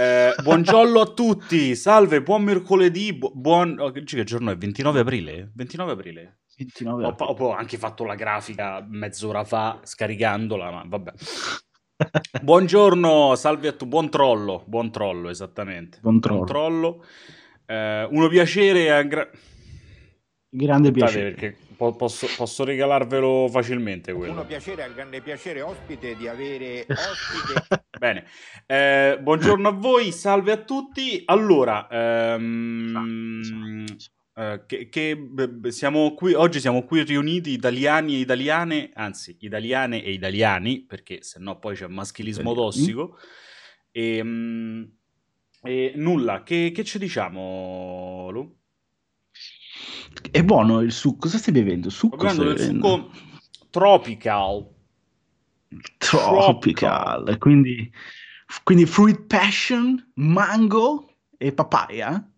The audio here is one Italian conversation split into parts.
Eh, buongiorno a tutti, salve, buon mercoledì, bu- buon... Oh, che giorno è? 29 aprile? 29 aprile? 29 ho, ho, anche fatto la grafica mezz'ora fa scaricandola, ma vabbè. Buongiorno, salve a tutti, buon trollo, buon trollo esattamente. Buon trollo. Buon trollo. Eh, uno piacere a gra- grande piacere. Perché po- posso, posso, regalarvelo facilmente quello. Uno piacere, al grande piacere ospite di avere ospite. Bene, eh, buongiorno a voi, salve a tutti. Allora, ehm, eh, che, che siamo qui, oggi siamo qui riuniti italiani e italiane, anzi italiane e italiani, perché se no poi c'è maschilismo tossico. E, ehm, e nulla, che, che ci diciamo, Lu? È buono il succo. Cosa stai bevendo? Succo Sto bevendo il succo tropical. Tropical. Quindi, quindi fruit passion, mango e papaya?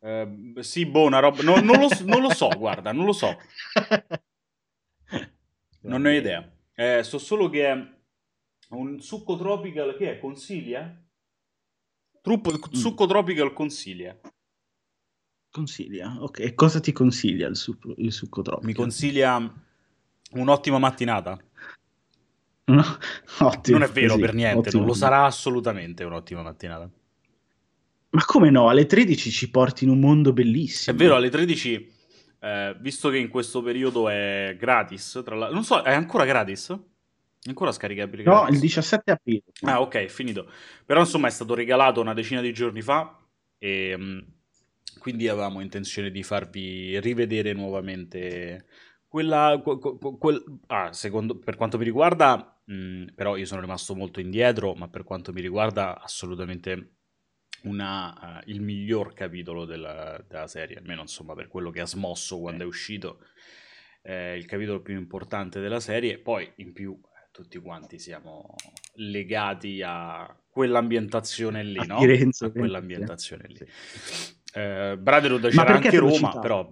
Uh, sì, boh, una roba. No, non, lo, non, lo, so, guarda, non lo so. Non ne ho idea. Eh, so solo che è un succo tropical che è consiglia? Truppo, mm. Succo tropical consiglia. Consiglia, ok. E cosa ti consiglia il, succo, il succo tropical? Mi consiglia un'ottima mattinata. No, ottimo, non è vero così, per niente, ottimo. non lo sarà assolutamente un'ottima mattinata. Ma come no? Alle 13 ci porti in un mondo bellissimo. È vero, alle 13, eh, visto che in questo periodo è gratis, tra l'altro, non so, è ancora gratis? È ancora scaricabile? No, gratis? il 17 aprile. Ah, ok, finito. Però insomma è stato regalato una decina di giorni fa e mm, quindi avevamo intenzione di farvi rivedere nuovamente quella... Quel, ah, secondo, per quanto mi riguarda, mh, mm, però io sono rimasto molto indietro, ma per quanto mi riguarda assolutamente una, uh, il miglior capitolo della, della, serie, almeno insomma per quello che ha smosso quando è uscito, eh, il capitolo più importante della serie. Poi in più eh, tutti quanti siamo legati a quell'ambientazione lì, a no? Firenze, a quell'ambientazione lì. Eh, Brotherhood c'era anche Roma, però...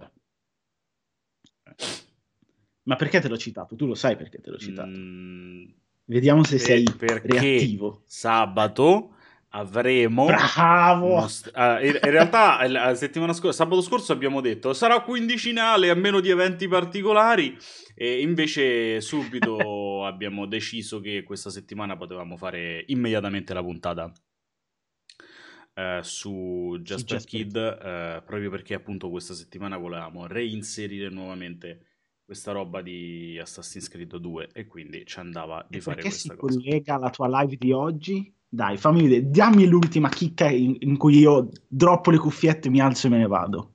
Ma perché te l'ho citato? Tu lo sai perché te l'ho citato. Mm, Vediamo se per, sei reattivo. Sabato avremo bravo most- uh, in, in, realtà la settimana scorsa sabato scorso abbiamo detto sarà quindicinale a meno di eventi particolari e invece subito abbiamo deciso che questa settimana potevamo fare immediatamente la puntata uh, su Jasper Kid uh, proprio perché appunto questa settimana volevamo reinserire nuovamente questa roba di Assassin's Creed 2 e quindi ci andava di e fare questa cosa. Perché si collega alla tua live di oggi? Dai, fammi vedere, dammi l'ultima chicca in, in, cui io droppo le cuffiette, mi alzo e me ne vado.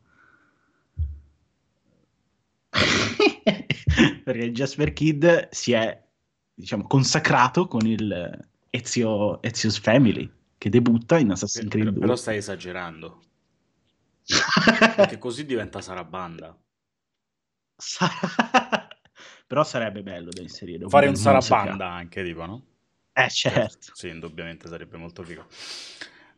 Perché Jasper Kid si è, diciamo, consacrato con il Ezio, Ezio's Family, che debutta in Assassin's Creed 2. Però stai esagerando. Perché così diventa Sarabanda. Però sarebbe bello da inserire. Fare un Sarabanda anche, tipo, no? Eh, certo. Sì, indubbiamente sarebbe molto figo.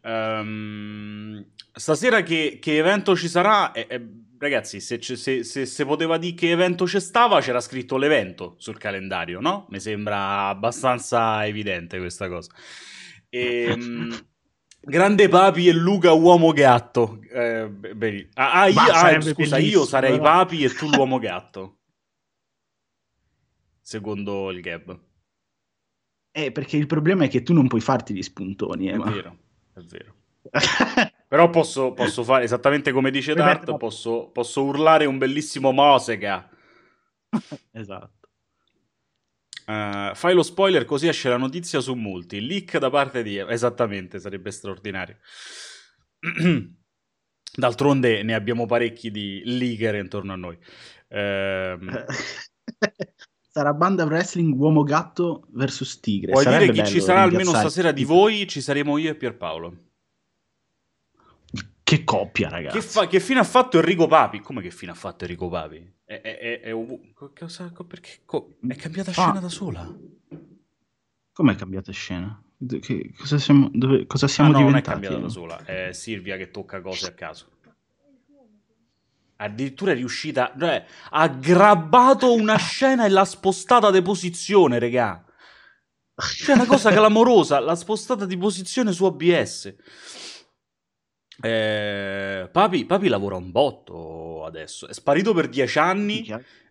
Um, stasera che, che, evento ci sarà? Eh, eh, ragazzi, se, se, se, se, poteva dire che evento c'è stava, c'era scritto l'evento sul calendario, no? Mi sembra abbastanza evidente questa cosa. E, um, Grande Papi e Luca uomo gatto. Eh, beh, ah, ah, io, ah, scusa, io sarei però... Papi e tu l'uomo gatto. Secondo il Gab. Eh, perché il problema è che tu non puoi farti gli spuntoni. Eh, è ma... vero, è vero. Però posso, posso, fare esattamente come dice Dart, posso, posso urlare un bellissimo Mosega. esatto. Uh, fai lo spoiler così esce la notizia su multi. Leak da parte di... Esattamente, sarebbe straordinario. D'altronde ne abbiamo parecchi di leaker intorno a noi. Uh, sarà banda wrestling uomo gatto versus tigre. Sarebbe dire chi ci sarà almeno stasera di voi? Ci saremo io e Pierpaolo. Che coppia, ragazzi. Che, fa- che fine ha fatto Enrico Papi? Come che fine ha fatto Enrico Papi? È, è, è, è cosa, perché, co- è cambiata scena da sola? Come è cambiata scena? Che, cosa siamo, dove, cosa siamo ah, no, diventati? non è cambiata da sola, è Silvia che tocca cose a caso addirittura è riuscita, cioè, ha grabbato una scena e l'ha spostata di posizione, regà. Cioè, una cosa clamorosa, l'ha spostata di posizione su OBS. Eh, Papi, Papi lavora un botto adesso, è sparito per dieci anni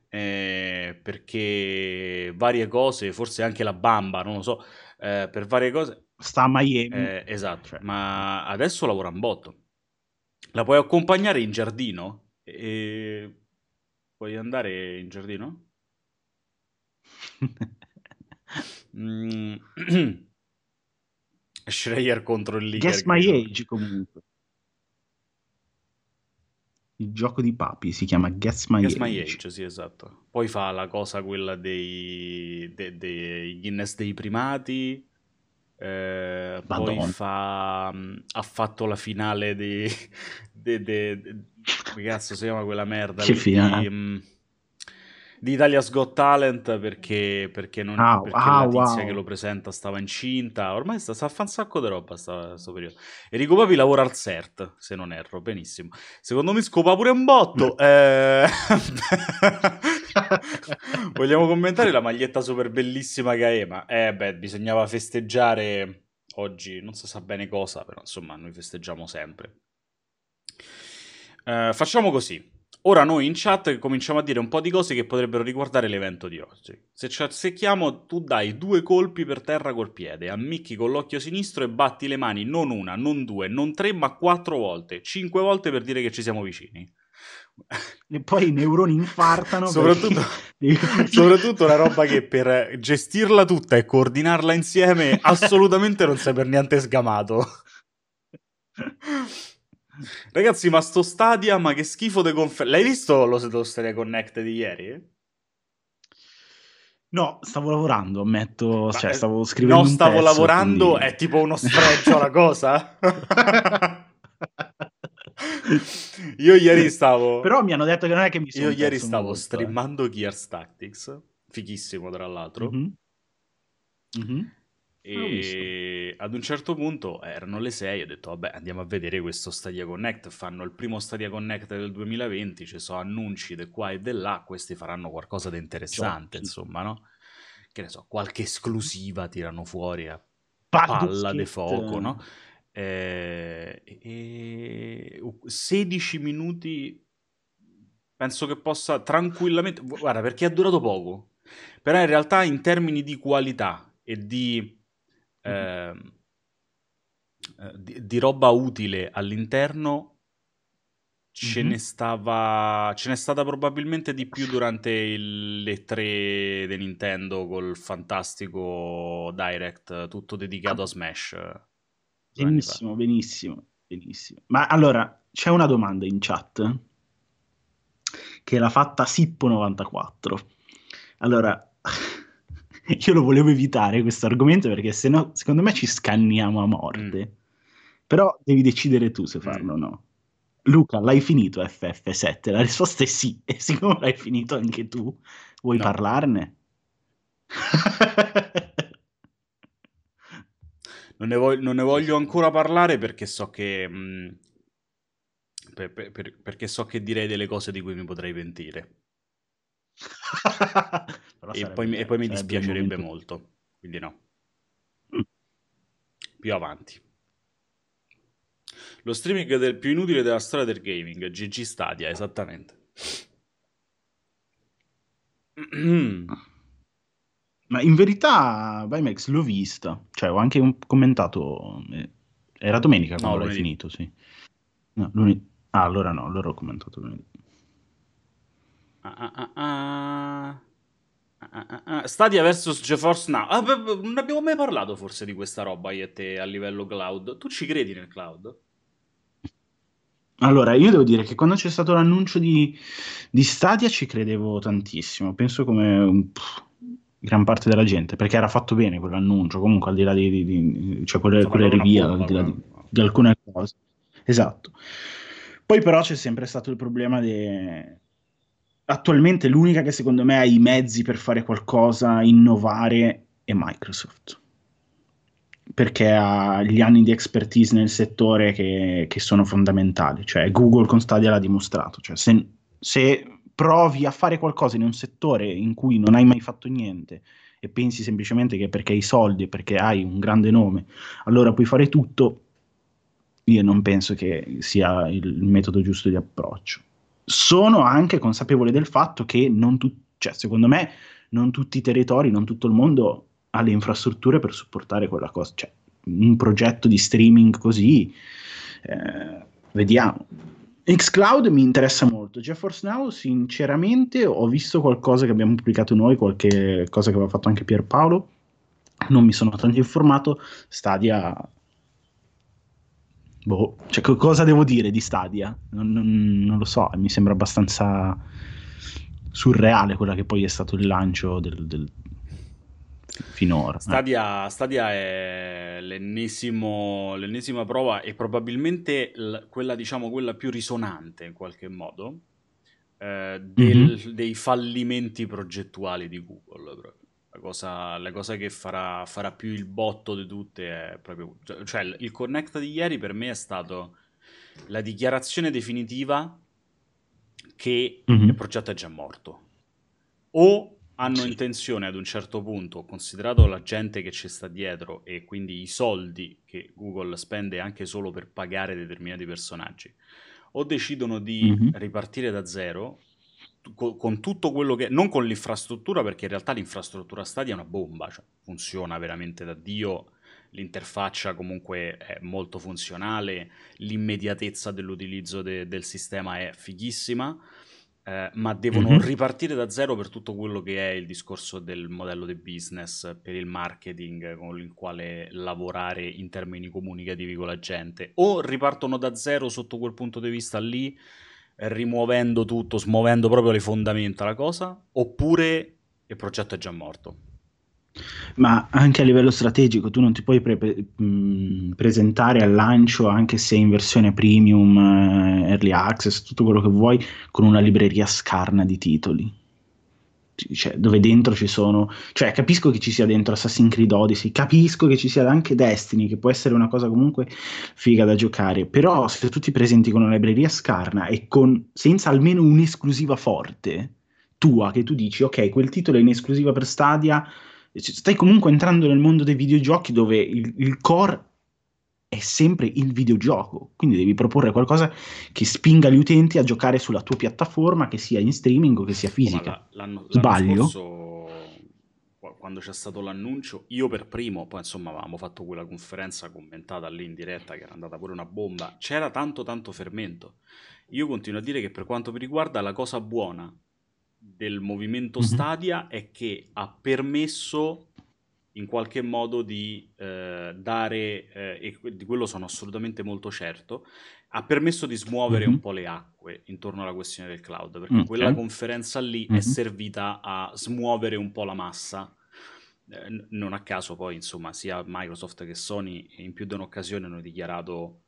eh, perché varie cose, forse anche la bamba, non lo so, eh, per varie cose, Sta a Miami. eh, esatto, Cioè. ma adesso lavora un botto. La puoi accompagnare in giardino? E... Puoi andare in giardino? Mm. Schreier contro il Liger. Guess My Age comunque. Il gioco di papi si chiama Guess My Guess Age. My Age, sì, esatto. Poi fa la cosa quella dei, de- dei Guinness dei primati. eh, poi fa, mh, ha fatto la finale di, de- de- de- come cazzo si chiama quella merda Che lì? finale? di, mh, di Italia's Got Talent perché, perché, non, Ah, perché ah, la tizia wow. che lo presenta stava incinta. Ormai sta, sta a fare un sacco di roba sta, sto periodo. Enrico Papi lavora al CERT se non erro benissimo. Secondo me scopa pure un botto eh... vogliamo commentare la maglietta super bellissima che ha Ema? Eh beh bisognava festeggiare oggi non si sa bene cosa però insomma noi festeggiamo sempre. Eh, facciamo così. Ora noi in chat cominciamo a dire un po' di cose che potrebbero riguardare l'evento di oggi. Se ci azzecchiamo, tu dai due colpi per terra col piede, ammicchi con l'occhio sinistro e batti le mani non una, non due, non tre, ma quattro volte. Cinque volte per dire che ci siamo vicini. E poi i neuroni infartano. Soprattutto, perché- soprattutto una roba che per gestirla tutta e coordinarla insieme assolutamente non sei per niente sgamato. Ragazzi, ma sto Stadia, ma che schifo di conferenza. L'hai visto lo, lo Stadia Connect di ieri? No, stavo lavorando, ammetto, Ma, cioè eh, stavo scrivendo No, stavo pezzo, lavorando, quindi- è tipo uno sfregio la cosa. Io ieri stavo... Però mi hanno detto che non è che mi sono Io ieri stavo molto, eh. streamando Gears Tactics, fighissimo tra l'altro. Mhm. Mhm. L'ho E ad un certo punto erano le 6, ho detto vabbè andiamo a vedere questo Stadia Connect, fanno il primo Stadia Connect del 2020, ci sono annunci di qua e di là, questi faranno qualcosa di interessante, Giochi. insomma, no? Che ne so, qualche esclusiva tirano fuori a palla di fuoco, no? Eh, e 16 minuti penso che possa tranquillamente guarda perché è durato poco però in realtà in termini di qualità e di eh, di, di roba utile all'interno ce Mhm. ne stava ce n'è stata probabilmente di più durante il, le 3 di Nintendo col fantastico Direct tutto dedicato a Smash due anni fa. Benissimo, benissimo, benissimo. Ma allora, c'è una domanda in chat che l'ha fatta Sippo94. Allora, io lo volevo evitare questo argomento perché se no, secondo me ci scanniamo a morte. Però devi decidere tu se farlo o no. Luca, l'hai finito FF7? La risposta è sì. E siccome l'hai finito anche tu, vuoi No. parlarne? Non ne, voglio, non ne voglio ancora parlare perché so che. mh, per- per- per- perché so che direi delle cose di cui mi potrei pentire. E poi, mi- e poi mi dispiacerebbe molto. Quindi no. Mm. Più avanti. Lo streaming del più inutile della storia del gaming. GG Stadia, esattamente. Ma in verità, Vimex l'ho vista, cioè ho anche un- commentato, eh, era domenica quando l'hai lunedì. finito, sì. No, lunedì. Ah, allora no, allora ho commentato lunedì. Ah, ah, ah. Stadia vs GeForce Now. Non abbiamo mai parlato forse di questa roba io e te a livello cloud. Tu ci credi nel cloud? Allora, io devo dire che quando c'è stato l'annuncio di, di Stadia ci credevo tantissimo, penso come un- pff, gran parte della gente, perché era fatto bene quell'annuncio, comunque al di là di, di- di- cioè quelle, quelle bomba, al di là quella- di alcune cose. Esatto. Poi però c'è sempre stato il problema de... Attualmente l'unica che secondo me ha i mezzi per fare qualcosa, innovare, è Microsoft. Perché ha gli anni di expertise nel settore che, che sono fondamentali. Cioè Google con Stadia l'ha dimostrato. Cioè, se, se provi a fare qualcosa in un settore in cui non hai mai fatto niente e pensi semplicemente che perché hai soldi perché hai un grande nome, allora puoi fare tutto, io non penso che sia il metodo giusto di approccio. Sono anche consapevole del fatto che non tu- cioè, secondo me non tutti i territori, non tutto il mondo ha le infrastrutture per supportare quella cosa. Cioè, un progetto di streaming così, eh, vediamo. Xcloud mi interessa molto. GeForce Now, sinceramente, ho visto qualcosa che abbiamo pubblicato noi, qualche cosa che aveva fatto anche Pierpaolo. Non mi sono tanto informato. Stadia. Boh, cioè, cosa devo dire di Stadia? Non, non, non lo so, mi sembra abbastanza surreale quella che poi è stato il lancio del, del finora. Stadia, Stadia è l'ennesimo, l'ennesima prova e probabilmente l- quella, diciamo, quella più risonante in qualche modo eh, del, mm-hmm. dei fallimenti progettuali di Google. La cosa, la cosa che farà, farà, più il botto di tutte è proprio... Cioè, il Connect di ieri per me è stato la dichiarazione definitiva che mm-hmm. il progetto è già morto. O hanno sì. intenzione ad un certo punto, considerato la gente che ci sta dietro e quindi i soldi che Google spende anche solo per pagare determinati personaggi, o decidono di mm-hmm. ripartire da zero con, tutto quello che... non con l'infrastruttura, perché in realtà l'infrastruttura Stadia è una bomba, cioè funziona veramente da Dio, l'interfaccia comunque è molto funzionale, l'immediatezza dell'utilizzo de, del sistema è fighissima eh, ma devono mm-hmm. ripartire da zero per tutto quello che è il discorso del modello di business, per il marketing con il quale lavorare in termini comunicativi con la gente. O ripartono da zero sotto quel punto di vista lì, rimuovendo tutto, smuovendo proprio le fondamenta la cosa, oppure il progetto è già morto. Ma anche a livello strategico, tu non ti puoi pre- mm, presentare al lancio, anche se in versione premium, eh, early access, tutto quello che vuoi, con una libreria scarna di titoli. Cioè, dove dentro ci sono, cioè, capisco che ci sia dentro Assassin's Creed Odyssey, capisco che ci sia anche Destiny, che può essere una cosa comunque figa da giocare. Però, se tu ti presenti con una libreria scarna e con senza almeno un'esclusiva forte tua, che tu dici, ok, quel titolo è in esclusiva per Stadia stai comunque entrando nel mondo dei videogiochi dove il, il core è sempre il videogioco, quindi devi proporre qualcosa che spinga gli utenti a giocare sulla tua piattaforma, che sia in streaming o che sia fisica. l'anno, Sbaglio? Scorso, quando c'è stato l'annuncio, io per primo, poi insomma avevamo fatto quella conferenza commentata lì in diretta che era andata pure una bomba, c'era tanto tanto fermento. Io continuo a dire che per quanto mi riguarda la cosa buona del movimento mm-hmm. Stadia è che ha permesso in qualche modo di eh, dare, eh, e di quello sono assolutamente molto certo, ha permesso di smuovere mm-hmm. un po' le acque intorno alla questione del cloud, perché okay. quella conferenza lì mm-hmm. è servita a smuovere un po' la massa. Eh, non a caso poi, insomma, sia Microsoft che Sony in più di un'occasione hanno dichiarato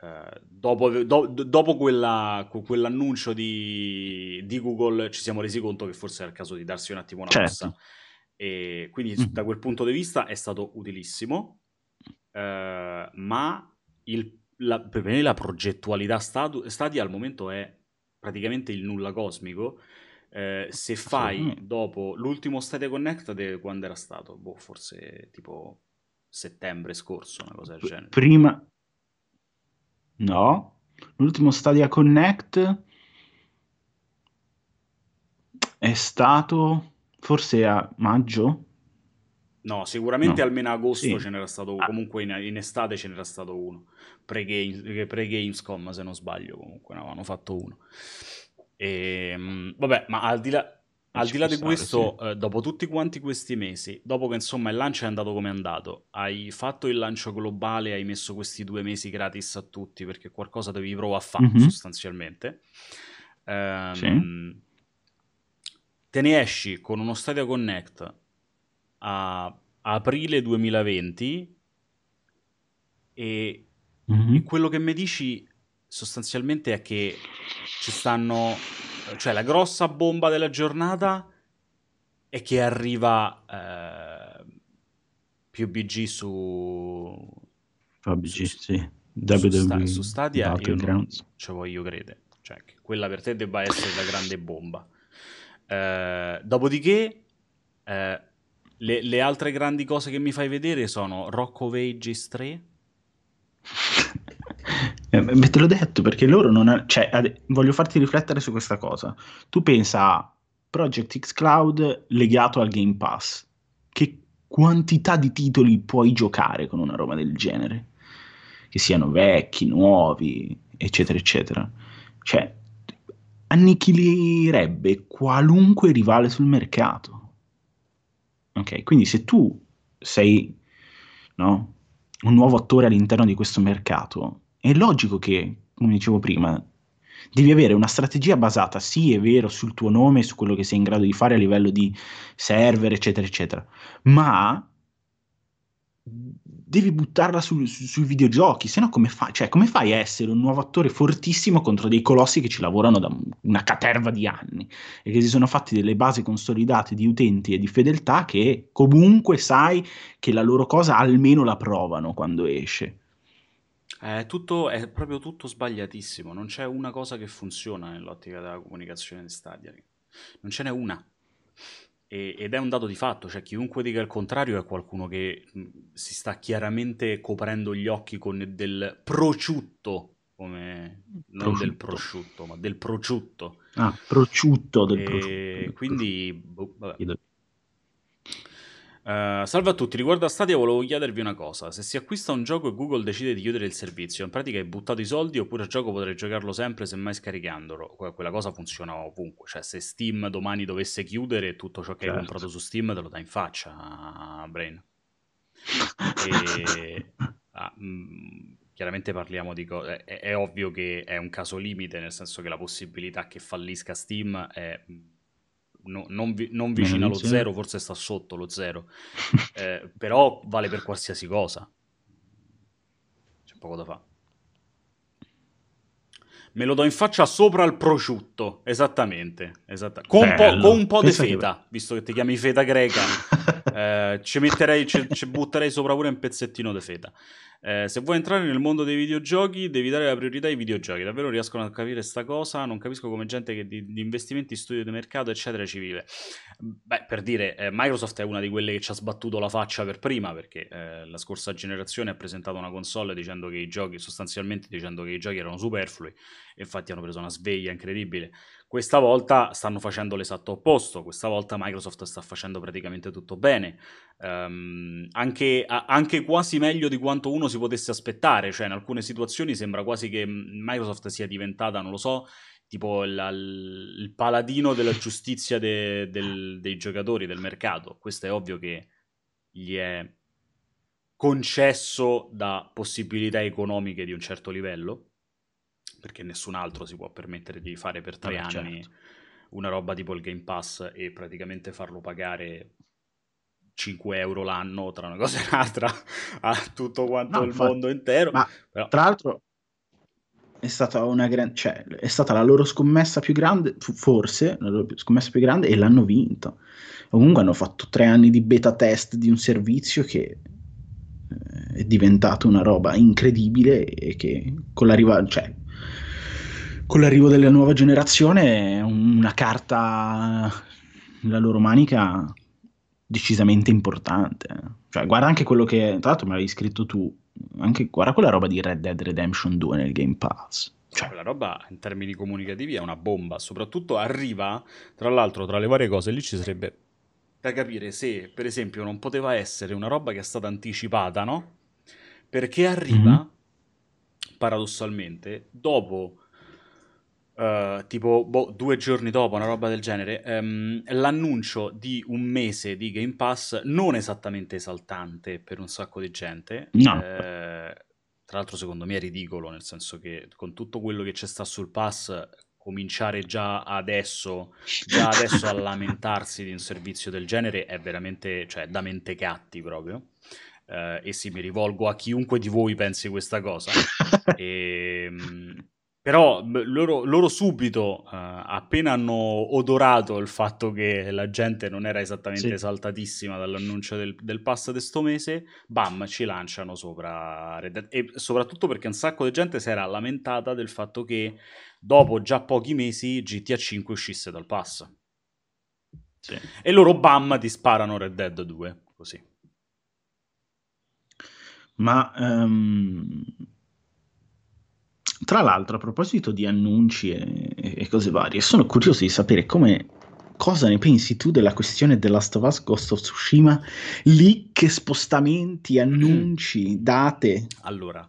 Uh, dopo, do, dopo quella, quell'annuncio di, di, Google ci siamo resi conto che forse era il caso di darsi un attimo una certo. mossa e quindi mm. da quel punto di vista è stato utilissimo uh, ma il, la, per me la progettualità statu, Stadia al momento è praticamente il nulla cosmico. Uh, se fai dopo l'ultimo Stadia Connect quando era stato? Boh, forse tipo settembre scorso una cosa del genere. prima No, l'ultimo Stadia Connect è stato forse a maggio. No, sicuramente no. almeno agosto sì. ce n'era stato uno, ah. comunque in, in, estate ce n'era stato uno, pre-Gamescom se non sbaglio comunque ne avevano fatto uno. E, ehm, vabbè, ma al di là, al di là di questo, sì. eh, dopo tutti quanti questi mesi, dopo che insomma il lancio è andato come è andato, hai fatto il lancio globale, hai messo questi due mesi gratis a tutti perché qualcosa devi provare a fare mm-hmm. sostanzialmente. Um, sì. Te ne esci con uno Stadia Connect a aprile 2020 e, mm-hmm. e quello che mi dici sostanzialmente è che ci stanno cioè la grossa bomba della giornata è che arriva eh, più BG su PUBG, su, sì. WWE, su, sta, su Stadia io non ci voglio credere cioè che quella per te debba essere la grande bomba eh, dopodiché eh, Le, le altre grandi cose che mi fai vedere sono Rock of Ages 3. Eh, te l'ho detto perché loro non hanno. Cioè, ad... voglio farti riflettere su questa cosa. Tu pensa a Project X Cloud legato al Game Pass. Che quantità di titoli puoi giocare con una roba del genere? Che siano vecchi, nuovi, eccetera, eccetera. Cioè, annichilerebbe qualunque rivale sul mercato. Ok, quindi se tu sei no, un nuovo attore all'interno di questo mercato, è logico che, come dicevo prima, devi avere una strategia basata, sì, è vero, sul tuo nome, su quello che sei in grado di fare a livello di server, eccetera, eccetera, ma devi buttarla su, su, sui videogiochi, se no come fai? Cioè, come fai a essere un nuovo attore fortissimo contro dei colossi che ci lavorano da una caterva di anni e che si sono fatti delle basi consolidate di utenti e di fedeltà che comunque sai che la loro cosa almeno la provano quando esce. È, tutto, è proprio tutto sbagliatissimo, non c'è una cosa che funziona nell'ottica della comunicazione di Stadia. Non ce n'è una. E, ed è un dato di fatto, cioè chiunque dica il contrario è qualcuno che mh, si sta chiaramente coprendo gli occhi con del prosciutto, come non del prosciutto, ma del prosciutto. Ah, prosciutto del prosciutto. Quindi, boh, vabbè. Uh, salve a tutti, riguardo a Stadia volevo chiedervi una cosa. Se si acquista un gioco e Google decide di chiudere il servizio, in pratica hai buttato i soldi oppure il gioco potrei giocarlo sempre semmai scaricandolo? quella cosa funziona ovunque. Cioè se Steam domani dovesse chiudere, tutto ciò che certo. hai comprato su Steam te lo dai in faccia, Brain. E... Ah, mh, mm, chiaramente parliamo di cose... È, è ovvio che è un caso limite, nel senso che la possibilità che fallisca Steam è no, non, vi, non, vicino allo zero, forse sta sotto lo zero, eh, però vale per qualsiasi cosa. C'è poco da fare. Me lo do in faccia sopra il prosciutto, esattamente. esatta. Con, un po', con, un po', di feta, che... visto che ti chiami feta greca, eh, ci, metterei, ci, ci butterei sopra pure un pezzettino di feta. Eh, se vuoi entrare nel mondo dei videogiochi, devi dare la priorità ai videogiochi. Davvero riescono a capire sta cosa? Non capisco come gente che di, di investimenti, studio di mercato, eccetera, ci vive. Beh, per dire, eh, Microsoft è una di quelle che ci ha sbattuto la faccia per prima, perché eh, la scorsa generazione ha presentato una console dicendo che i giochi, sostanzialmente dicendo che i giochi erano superflui, infatti hanno preso una sveglia incredibile. Questa volta stanno facendo l'esatto opposto, questa volta Microsoft sta facendo praticamente tutto bene, um, anche, a, anche, quasi meglio di quanto uno si potesse aspettare, cioè in alcune situazioni sembra quasi che Microsoft sia diventata, non lo so, tipo la, il paladino della giustizia de, del, dei giocatori, del mercato. Questo è ovvio che gli è concesso da possibilità economiche di un certo livello perché nessun altro si può permettere di fare per tre Vabbè, anni certo. una roba tipo il Game Pass e praticamente farlo pagare 5 euro l'anno tra una cosa e l'altra a tutto quanto no, il infatti, mondo intero. Ma Però... tra l'altro è stata una gran... cioè, è stata la loro scommessa più grande, forse la loro scommessa più grande, e l'hanno vinta. Comunque hanno fatto tre anni di beta test di un servizio che eh, è diventato una roba incredibile e che con l'arrivo, cioè, con l'arrivo della nuova generazione è una carta nella loro manica decisamente importante. Cioè, guarda anche quello che, tra l'altro me l'avevi scritto tu, anche, guarda quella roba di Red Dead Redemption 2 nel Game Pass. Cioè, quella roba in termini comunicativi è una bomba, soprattutto arriva, tra l'altro, tra le varie cose, lì ci sarebbe da capire se, per esempio, non poteva essere una roba che è stata anticipata, no? Perché arriva, mm-hmm. paradossalmente, dopo Uh, tipo boh, due giorni dopo, una roba del genere, um, l'annuncio di un mese di Game Pass non esattamente esaltante per un sacco di gente. No. Uh, tra l'altro, secondo me è ridicolo, nel senso che con tutto quello che c'è sta sul pass, cominciare già adesso, già adesso a lamentarsi di un servizio del genere è veramente, cioè, da mentecatti proprio. Uh, e sì, mi rivolgo a chiunque di voi pensi questa cosa. e, um, però loro, loro subito, uh, appena hanno odorato il fatto che la gente non era esattamente sì. esaltatissima dall'annuncio del, del pass di sto mese, bam, ci lanciano sopra Red Dead. E soprattutto perché un sacco di gente si era lamentata del fatto che dopo già pochi mesi GTA 5 uscisse dal pass. Sì. E loro bam ti sparano Red Dead 2, così. Ma um, tra l'altro, a proposito di annunci e, e, cose varie, sono curioso di sapere come cosa ne pensi tu della questione della Last of Us Ghost of Tsushima? Leak, spostamenti, annunci, mm. date? Allora,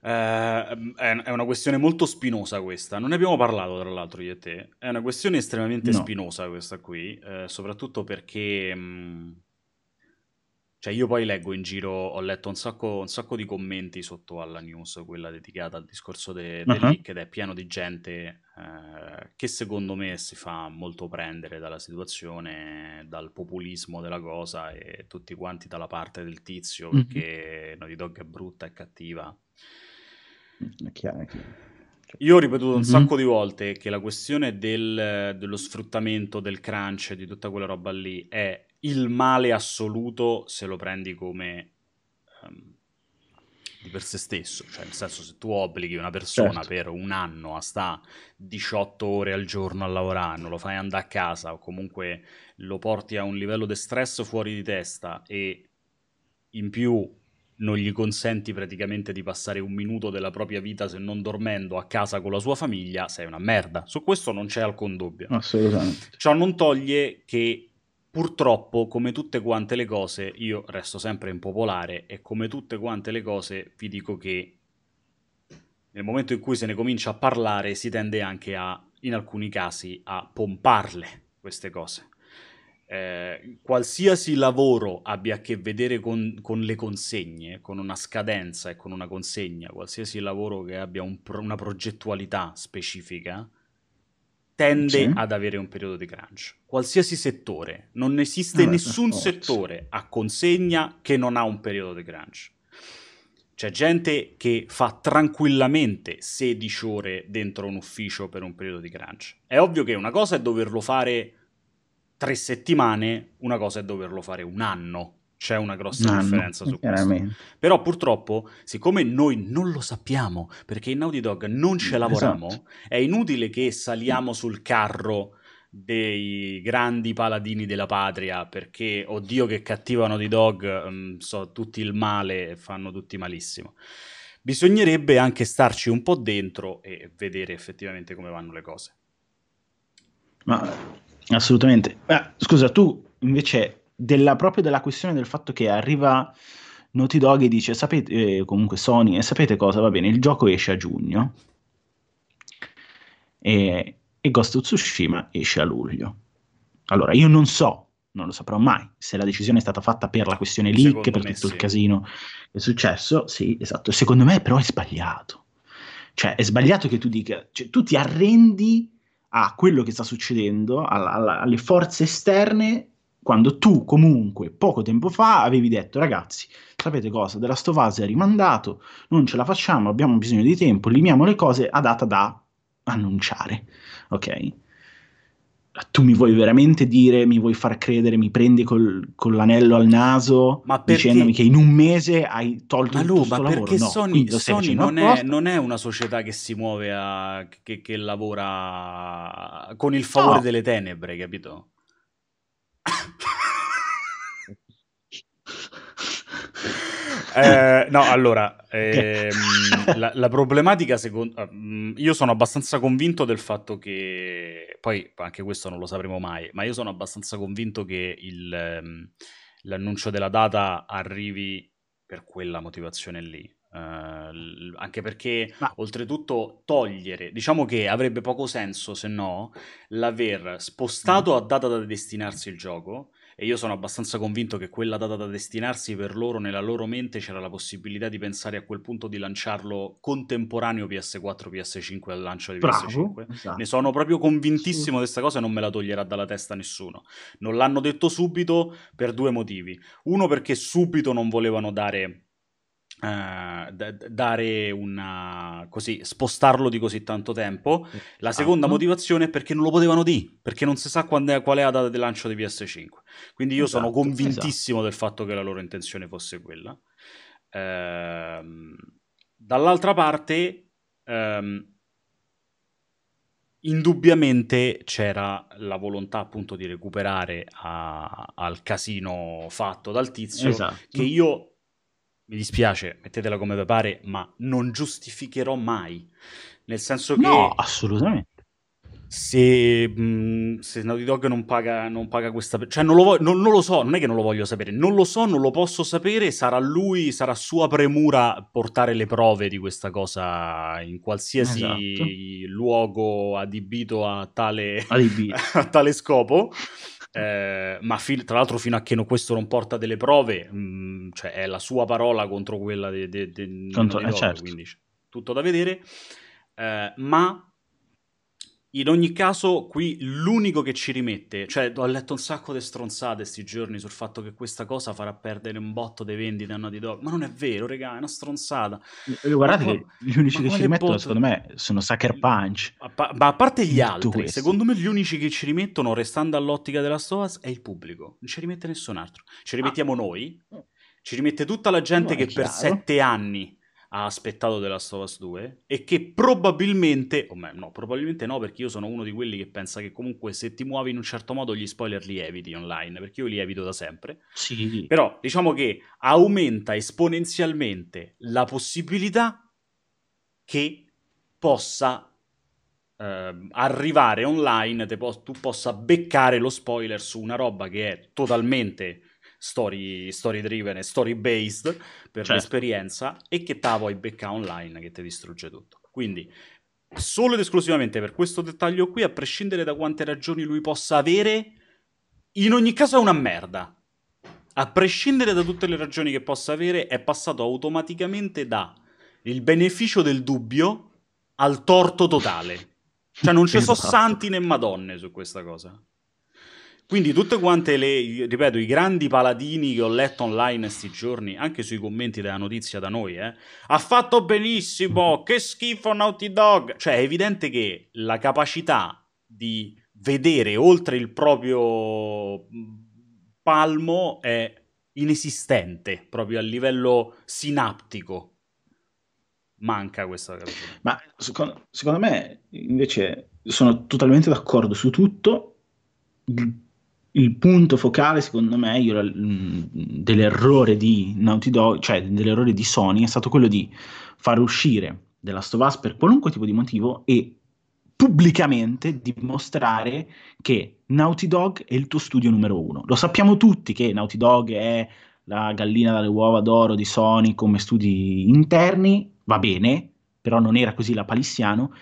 eh, è una questione molto spinosa questa. Non ne abbiamo parlato, tra l'altro, io e te. È una questione estremamente no. spinosa questa qui, eh, soprattutto perché... Mh, mm, cioè io poi leggo in giro, ho letto un sacco, un sacco di commenti sotto alla news, quella dedicata al discorso de uh-huh. leak, ed è pieno di gente eh, che secondo me si fa molto prendere dalla situazione, dal populismo della cosa e tutti quanti dalla parte del tizio, uh-huh. perché Naughty Dog è brutta e cattiva. È chiaro, è chiaro. Cioè io ho ripetuto un mm-hmm. sacco di volte che la questione del, dello sfruttamento del crunch, di tutta quella roba lì, è il male assoluto se lo prendi come um, di per se stesso, cioè nel senso se tu obblighi una persona certo. per un anno a sta 18 ore al giorno a lavorare, non lo fai andare a casa o comunque lo porti a un livello di stress fuori di testa e in più non gli consenti praticamente di passare un minuto della propria vita se non dormendo a casa con la sua famiglia, sei una merda. Su questo non c'è alcun dubbio. Assolutamente. Ciò non toglie che Purtroppo, come tutte quante le cose, io resto sempre impopolare e come tutte quante le cose vi dico che nel momento in cui se ne comincia a parlare si tende anche a, in alcuni casi, a pomparle queste cose. Eh, qualsiasi lavoro abbia a che vedere con, con, le consegne, con una scadenza e con una consegna, qualsiasi lavoro che abbia un pro, una progettualità specifica, tende sì. ad avere un periodo di crunch. Qualsiasi settore, non esiste no, nessun settore a consegna che non ha un periodo di crunch. C'è gente che fa tranquillamente 16 ore dentro un ufficio per un periodo di crunch. È ovvio che una cosa è doverlo fare tre settimane, una cosa è doverlo fare un anno c'è una grossa no, differenza no, su questo. Però purtroppo, siccome noi non lo sappiamo, perché in Naughty Dog non ce lavoriamo, esatto. è inutile che saliamo sul carro dei grandi paladini della patria perché oddio che cattiva Naughty Dog um, so tutti il male fanno tutti malissimo bisognerebbe anche starci un po' dentro e vedere effettivamente come vanno le cose ma assolutamente ma, scusa tu invece della, proprio della questione del fatto che arriva Naughty Dog e dice, sapete, eh, comunque Sony, e sapete cosa, va bene, il gioco esce a giugno e, e Ghost of Tsushima esce a luglio. Allora, io non so, non lo saprò mai, se la decisione è stata fatta per la questione leak, Secondo per tutto sì. il casino che è successo, sì, esatto. Secondo me però è sbagliato. Cioè, è sbagliato che tu dica, cioè, tu ti arrendi a quello che sta succedendo, alla, alla, alle forze esterne quando tu comunque poco tempo fa avevi detto ragazzi, sapete cosa, della Stovase è rimandato, non ce la facciamo, abbiamo bisogno di tempo, limitiamo le cose a data da annunciare, ok? Tu mi vuoi veramente dire, mi vuoi far credere, mi prendi col, con l'anello al naso ma dicendomi che in un mese hai tolto ma tutto questo lavoro? Perché no, Sony, Sony non, è, non, è, una società che si muove, a, che, che lavora con il favore no. delle tenebre, capito? Eh, no, allora, ehm, la, la, problematica secondo... Uh, io sono abbastanza convinto del fatto che... Poi anche questo non lo sapremo mai, ma io sono abbastanza convinto che il, um, l'annuncio della data arrivi per quella motivazione lì. Uh, anche perché Ma... oltretutto togliere, diciamo che avrebbe poco senso se no l'aver spostato mm. a data da destinarsi il gioco e io sono abbastanza convinto che quella data da destinarsi per loro, nella loro mente c'era la possibilità di pensare a quel punto di lanciarlo contemporaneo PS4, PS5 al lancio di Bravo, PS5. Esatto. Ne sono proprio convintissimo di questa cosa e non me la toglierà dalla testa nessuno. Non l'hanno detto subito per due motivi. Uno perché subito non volevano dare Uh, d- dare una così spostarlo di così tanto tempo. La seconda esatto. motivazione è perché non lo potevano dire, perché non si sa è, qual è la data di lancio di PS5. Quindi io esatto, sono convintissimo esatto. del fatto che la loro intenzione fosse quella. Uh, dall'altra parte, um, indubbiamente c'era la volontà appunto di recuperare a, al casino fatto dal tizio Esatto. che io mi dispiace, mettetela come vi pare, ma non giustificherò mai. Nel senso che No, assolutamente. se, mh, se Naughty Dog non paga, non paga questa... Cioè non lo, vo- non- non lo so, non è che non lo voglio sapere, non lo so, non lo posso sapere, sarà lui, sarà sua premura portare le prove di questa cosa in qualsiasi Esatto. luogo adibito a tale, Alibi. a tale scopo. Eh, ma fi- tra l'altro fino a che no- questo non porta delle prove, mh, cioè è la sua parola contro quella di de, de- di Contro- eh, Dog, certo. quindi tutto da vedere. Eh, ma in ogni caso, qui l'unico che ci rimette, cioè ho letto un sacco di stronzate sti giorni sul fatto che questa cosa farà perdere un botto dei vendite a Naughty Dog, ma non è vero, regà, è una stronzata. Eh, Guardate Ma che gli unici ma che ci rimettono, bot? secondo me, sono Sucker Punch. A pa- ma a parte gli altri, secondo me gli unici che ci rimettono, restando all'ottica della Stovaz, è il pubblico. Non ci rimette nessun altro. Ci rimettiamo noi, ci rimette tutta la gente Ah. No, che per sette anni ha aspettato The Last of Us 2 e che probabilmente, o me- no, probabilmente no, perché io sono uno di quelli che pensa che comunque se ti muovi in un certo modo gli spoiler li eviti online, perché io li evito da sempre. Sì, Però diciamo che aumenta esponenzialmente la possibilità che possa ehm, arrivare online, po- tu possa beccare lo spoiler su una roba che è totalmente story, story driven e story based per Certo. l'esperienza e che te la puoi beccare online che ti distrugge tutto. Quindi solo ed esclusivamente per questo dettaglio qui, a prescindere da quante ragioni lui possa avere, in ogni caso è una merda. A prescindere da tutte le ragioni che possa avere, è passato automaticamente da il beneficio del dubbio al torto totale. Cioè non ci sono Esatto. santi né madonne su questa cosa. Quindi tutte quante le, ripeto, i grandi paladini che ho letto online sti giorni, anche sui commenti della notizia da noi, eh, ha fatto benissimo, che schifo Naughty Dog. Cioè è evidente che la capacità di vedere oltre il proprio mh, palmo è inesistente, proprio a livello sinaptico. Manca questa capacità. ma secondo, secondo me invece sono totalmente d'accordo su tutto. Il, punto focale, secondo me, io, mm, dell'errore di Naughty Dog, cioè dell'errore di Sony, è stato quello di far uscire The Last of Us per qualunque tipo di motivo e pubblicamente dimostrare che Naughty Dog è il tuo studio numero uno. Lo sappiamo tutti che Naughty Dog è la gallina dalle uova d'oro di Sony come studi interni, va bene, però non era così la palissiano.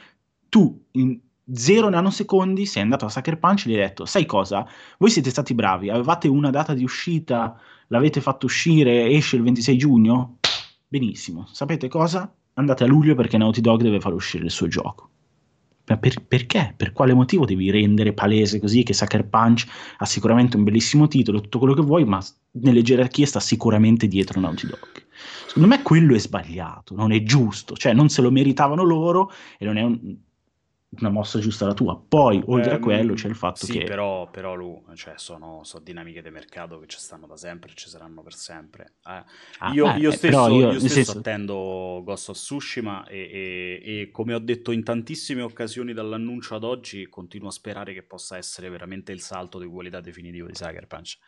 Tu in zero nanosecondi sei andato a Sucker Punch e gli hai detto: Sai cosa? Voi siete stati bravi, avevate una data di uscita, l'avete fatto uscire, esce il 26 giugno. Benissimo, sapete cosa? Andate a luglio perché Naughty Dog deve far uscire il suo gioco. Ma per- perché? Per quale motivo devi rendere palese così che Sucker Punch ha sicuramente un bellissimo titolo, tutto quello che vuoi, ma nelle gerarchie sta sicuramente dietro Naughty Dog. Secondo me quello è sbagliato, non è giusto, cioè non se lo meritavano loro e non è un- una mossa giusta la tua. Poi, oltre a Ehm, quello, c'è il fatto sì, che... però, però Lu, cioè, sono, sono dinamiche di mercato che ci stanno da sempre e ci saranno per sempre. Eh, Ah, io, beh, io eh, stesso, io, io stesso senso- attendo Ghost of Tsushima e, e- e come ho detto in tantissime occasioni dall'annuncio ad oggi, continuo a sperare che possa essere veramente il salto di qualità definitivo di Sucker Punch.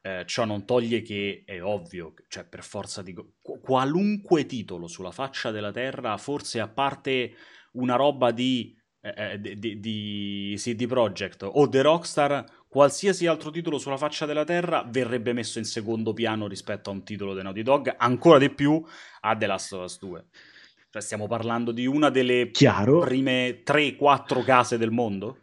Eh, ciò non toglie che è ovvio, cioè per forza di qualunque titolo sulla faccia della terra, forse a parte una roba di, eh, eh, di, di- CD Projekt o The Rockstar, qualsiasi altro titolo sulla faccia della terra verrebbe messo in secondo piano rispetto a un titolo di Naughty Dog, ancora di più a The Last of Us 2. Cioè stiamo parlando di una delle Chiaro, prime 3-4 case del mondo?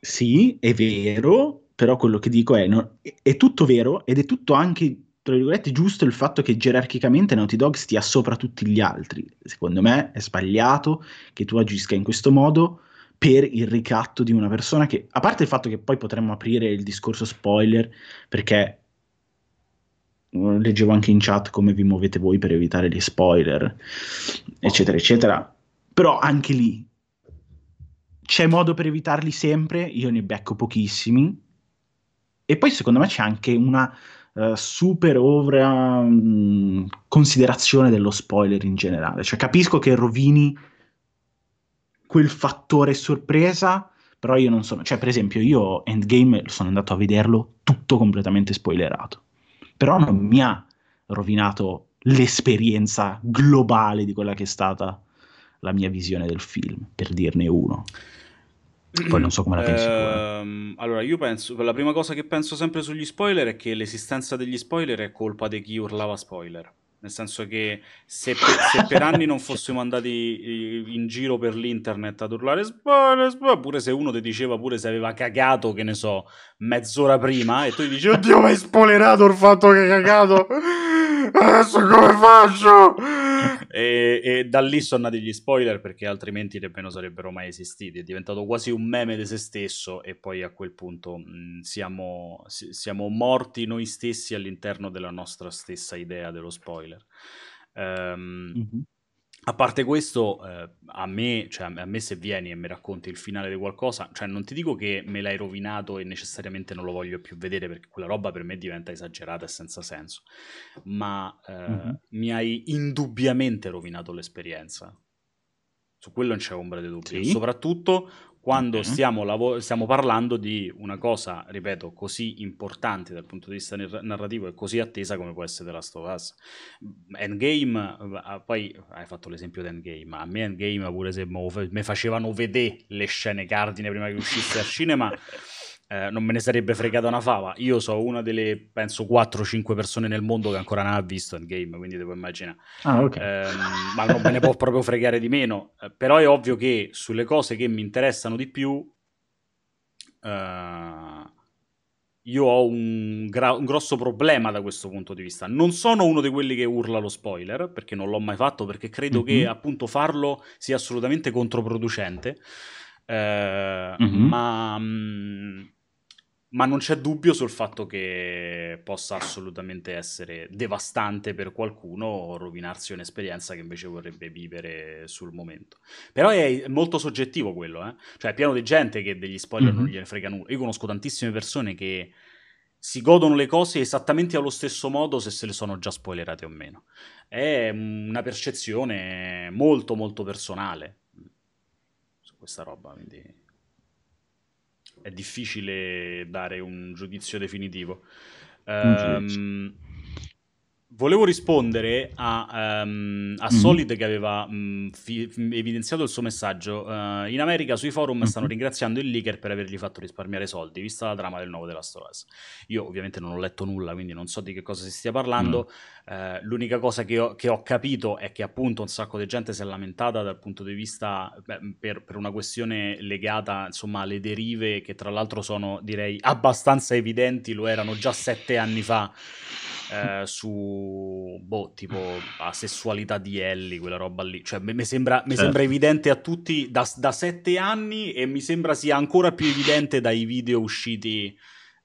Sì, è vero, però quello che dico è, no- è, è tutto vero ed è tutto anche, tra virgolette, giusto il fatto che gerarchicamente Naughty Dog stia sopra tutti gli altri. Secondo me è sbagliato che tu agisca in questo modo per il ricatto di una persona che, a parte il fatto che poi potremmo aprire il discorso spoiler, perché leggevo anche in chat come vi muovete voi per evitare gli spoiler, eccetera, eccetera, però anche lì c'è modo per evitarli sempre, io ne becco pochissimi. E poi secondo me c'è anche una eh, super ovra mh, considerazione dello spoiler in generale. Cioè capisco che rovini quel fattore sorpresa, però io non sono, cioè per esempio io Endgame sono andato a vederlo tutto completamente spoilerato, però non mi ha rovinato l'esperienza globale di quella che è stata la mia visione del film, per dirne uno. Poi non so come la pensi tu. eh. Ehm, allora, io penso, la prima cosa che penso sempre sugli spoiler è che l'esistenza degli spoiler è colpa di chi urlava spoiler. Nel senso che se per, se per anni non fossimo andati eh, in giro per l'internet ad urlare spoiler, spoiler, pure se uno ti diceva pure se aveva cagato, che ne so, mezz'ora prima, e tu gli dici, oddio, mi hai spoilerato il fatto che hai cagato, adesso come faccio? E, e da lì sono nati gli spoiler perché altrimenti nemmeno sarebbero mai esistiti. È diventato quasi un meme di se stesso e poi a quel punto mh, siamo, si- siamo morti noi stessi all'interno della nostra stessa idea dello spoiler. Ehm, Mhm. A parte questo, eh, a, me, cioè, a me se vieni e mi racconti il finale di qualcosa, cioè non ti dico che me l'hai rovinato e necessariamente non lo voglio più vedere perché quella roba per me diventa esagerata e senza senso, ma eh, Mhm. mi hai indubbiamente rovinato l'esperienza. Su quello non c'è ombra di dubbio, Sì. soprattutto quando Ok. stiamo, lavo- stiamo parlando di una cosa, ripeto, così importante dal punto di vista nar- narrativo e così attesa come può essere The Last of Us. Endgame, eh, poi hai fatto l'esempio di Endgame, a me Endgame pure se mi facevano vedere le scene cardine prima che uscisse al cinema, eh, non me ne sarebbe fregata una fava. Io sono una delle, penso, 4-5 persone nel mondo che ancora non ha visto Endgame, quindi devo immaginare. Ah, ok. Ehm, ma non me ne può proprio fregare di meno. Eh, però è ovvio che sulle cose che mi interessano di più, eh, io ho un, gra- un grosso problema da questo punto di vista. Non sono uno di quelli che urla lo spoiler, perché non l'ho mai fatto, perché credo che Mhm. appunto farlo sia assolutamente controproducente. Eh, Mhm. ma, mm, ma non c'è dubbio sul fatto che possa assolutamente essere devastante per qualcuno o rovinarsi un'esperienza che invece vorrebbe vivere sul momento. Però è molto soggettivo quello, eh? Cioè è pieno di gente che degli spoiler non Mhm. gliene frega nulla. Io conosco tantissime persone che si godono le cose esattamente allo stesso modo se se le sono già spoilerate o meno. È una percezione molto molto personale su questa roba, quindi è difficile dare un giudizio definitivo. Ehm, volevo rispondere a, ehm, a Mhm. Solid che aveva mh, fi- evidenziato il suo messaggio. Eh, in America sui forum stanno Mhm. ringraziando il leaker per avergli fatto risparmiare soldi, vista la trama del nuovo della Stories. Io ovviamente non ho letto nulla, quindi non so di che cosa si stia parlando. Eh, l'unica cosa che ho, che ho capito è che appunto un sacco di gente si è lamentata dal punto di vista beh, per, per una questione legata insomma alle derive che tra l'altro sono direi abbastanza evidenti, lo erano già sette anni fa eh, su boh, tipo la sessualità di Ellie, quella roba lì. Cioè, mi sembra, Certo. sembra evidente a tutti da, da sette anni e mi sembra sia ancora più evidente dai video usciti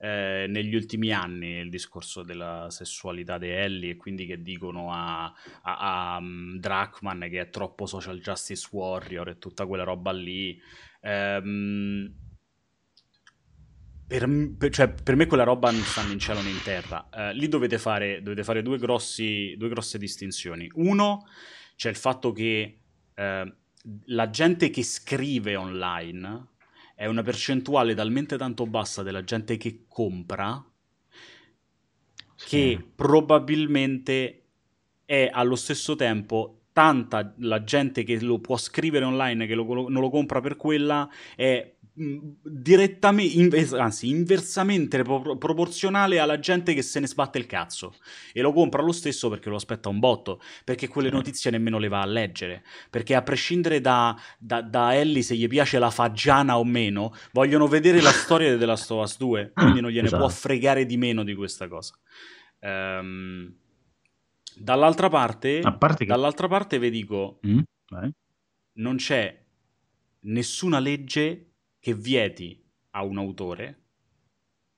eh, negli ultimi anni il discorso della sessualità di Ellie e quindi che dicono a, a, a um, Drachman che è troppo social justice warrior e tutta quella roba lì. Ehm, per, per- cioè, per me quella roba non sta né in cielo né in terra. Eh, lì dovete fare, dovete fare due, grossi, due grosse distinzioni. Uno, c'è il fatto che eh, la gente che scrive online è una percentuale talmente tanto bassa della gente che compra che Sì. probabilmente è allo stesso tempo tanta la gente che lo può scrivere online che lo- non lo compra per quella è direttamente anzi inversamente pro- proporzionale alla gente che se ne sbatte il cazzo e lo compra lo stesso perché lo aspetta un botto perché quelle Sì. notizie nemmeno le va a leggere perché a prescindere da, da, da Ellie se gli piace la fagiana o meno vogliono vedere la storia di The Last of Us 2 quindi non gliene può Esatto. fregare di meno di questa cosa Ehm, dall'altra parte parte che... dall'altra parte vi dico Mm? Non c'è nessuna legge che vieti a un autore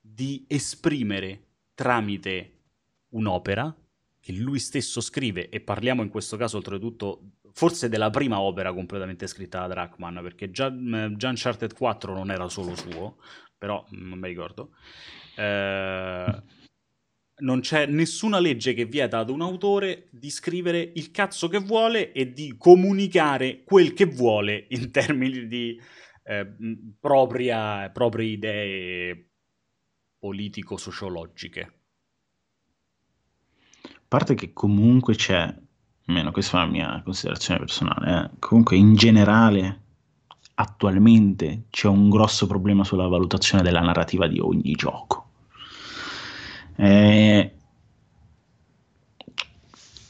di esprimere tramite un'opera che lui stesso scrive e parliamo in questo caso oltretutto forse della prima opera completamente scritta da Drachman perché già, già Uncharted 4 non era solo suo però non mi ricordo. Eh, non c'è nessuna legge che vieta ad un autore di scrivere il cazzo che vuole e di comunicare quel che vuole in termini di eh, propria, proprie idee politico-sociologiche. A parte che comunque c'è, almeno questa è la mia considerazione personale, eh, comunque in generale attualmente c'è un grosso problema sulla valutazione della narrativa di ogni gioco eh,